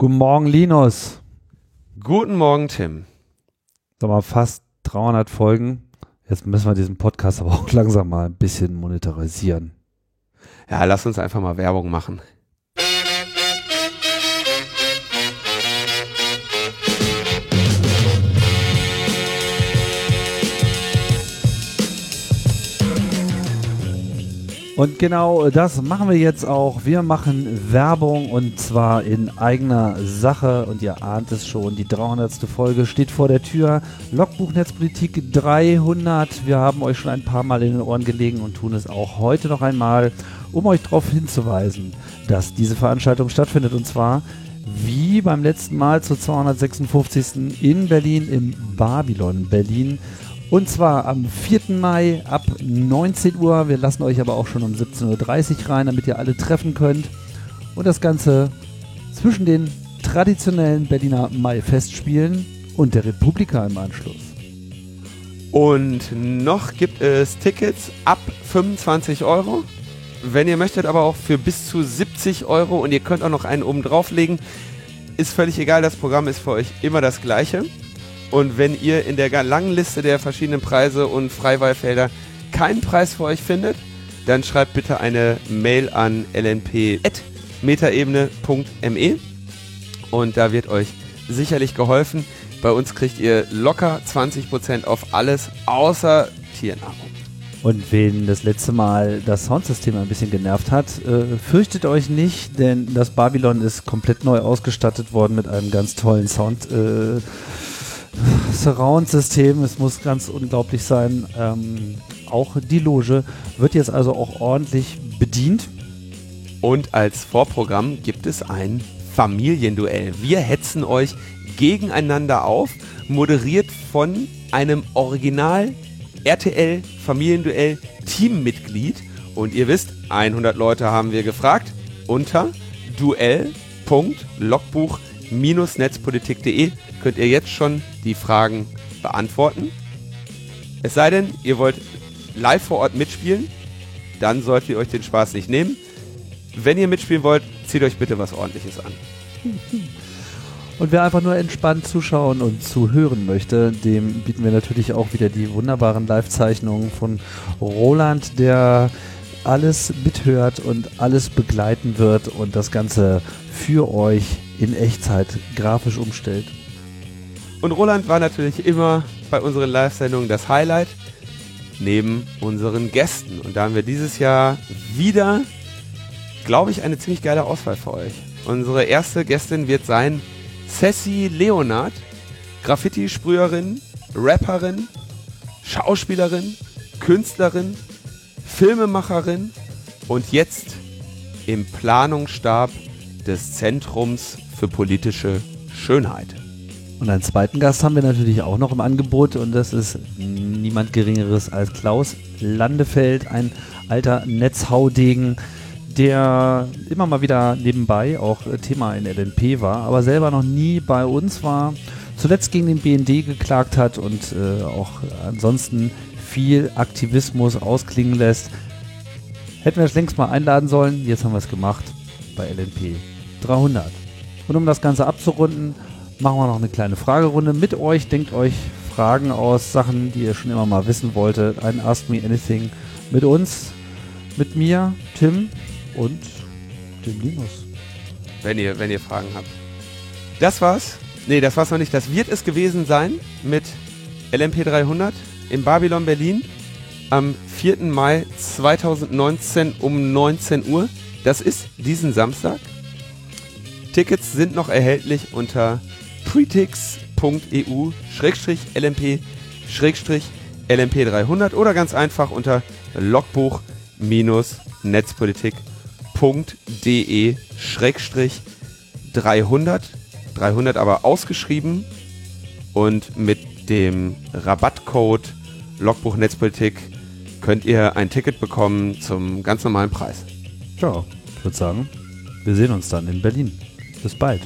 Guten Morgen, Linus. Guten Morgen, Tim. Sag mal, fast 300 Folgen. Jetzt müssen wir diesen Podcast aber auch langsam mal ein bisschen monetarisieren. Ja, lass uns einfach mal Werbung machen. Und genau das machen wir jetzt auch. Wir machen Werbung und zwar in eigener Sache. Und ihr ahnt es schon, die 300. Folge steht vor der Tür. Logbuch Netzpolitik 300. Wir haben euch schon ein paar Mal in den Ohren gelegen und tun es auch heute noch einmal, um euch darauf hinzuweisen, dass diese Veranstaltung stattfindet. Und zwar wie beim letzten Mal zur 256. in Berlin im Babylon Berlin. Und zwar am 4. Mai ab 19 Uhr. Wir lassen euch aber auch schon um 17.30 Uhr rein, damit ihr alle treffen könnt. Und das Ganze zwischen den traditionellen Berliner Mai-Festspielen und der Republika im Anschluss. Und noch gibt es Tickets ab 25 Euro. Wenn ihr möchtet, aber auch für bis zu 70 Euro und ihr könnt auch noch einen oben drauflegen. Ist völlig egal, das Programm ist für euch immer das gleiche. Und wenn ihr in der langen Liste der verschiedenen Preise und Freiwahlfelder keinen Preis für euch findet, dann schreibt bitte eine Mail an lnp.metaebene.me und da wird euch sicherlich geholfen. Bei uns kriegt ihr locker 20% auf alles außer Tiernahrung. Und wen das letzte Mal das Soundsystem ein bisschen genervt hat, äh, fürchtet euch nicht, denn das Babylon ist komplett neu ausgestattet worden mit einem ganz tollen Sound. Äh, Surround-System, es muss ganz unglaublich sein. Ähm, auch die Loge wird jetzt also auch ordentlich bedient. Und als Vorprogramm gibt es ein Familienduell. Wir hetzen euch gegeneinander auf, moderiert von einem Original RTL Familienduell Teammitglied. Und ihr wisst, 100 Leute haben wir gefragt unter duell.logbuch-netzpolitik.de könnt ihr jetzt schon die Fragen beantworten. Es sei denn, ihr wollt live vor Ort mitspielen, dann solltet ihr euch den Spaß nicht nehmen. Wenn ihr mitspielen wollt, zieht euch bitte was ordentliches an. Und wer einfach nur entspannt zuschauen und zuhören möchte, dem bieten wir natürlich auch wieder die wunderbaren Live-Zeichnungen von Roland, der alles mithört und alles begleiten wird und das Ganze für euch in Echtzeit grafisch umstellt. Und Roland war natürlich immer bei unseren Live-Sendungen das Highlight, neben unseren Gästen. Und da haben wir dieses Jahr wieder, glaube ich, eine ziemlich geile Auswahl für euch. Unsere erste Gästin wird sein Sassy Leonard, Graffiti-Sprüherin, Rapperin, Schauspielerin, Künstlerin, Filmemacherin und jetzt im Planungsstab des Zentrums für politische Schönheit. Und einen zweiten Gast haben wir natürlich auch noch im Angebot und das ist niemand Geringeres als Klaus Landefeld, ein alter Netzhaudegen, der immer mal wieder nebenbei auch Thema in LNP war, aber selber noch nie bei uns war. Zuletzt gegen den BND geklagt hat und äh, auch ansonsten viel Aktivismus ausklingen lässt. Hätten wir es längst mal einladen sollen, jetzt haben wir es gemacht bei LNP 300. Und um das Ganze abzurunden, machen wir noch eine kleine Fragerunde mit euch. Denkt euch Fragen aus, Sachen, die ihr schon immer mal wissen wolltet. Ein Ask Me Anything mit uns, mit mir, Tim und dem Linus. Wenn ihr, wenn ihr Fragen habt. Das war's. Nee, das war's noch nicht. Das wird es gewesen sein mit LMP 300 in Babylon Berlin am 4. Mai 2019 um 19 Uhr. Das ist diesen Samstag. Tickets sind noch erhältlich unter pretix.eu-lmp-lmp300 oder ganz einfach unter logbuch-netzpolitik.de-300. 300 aber ausgeschrieben und mit dem Rabattcode Logbuch Netzpolitik könnt ihr ein Ticket bekommen zum ganz normalen Preis. Ja, ich würde sagen, wir sehen uns dann in Berlin. Bis bald.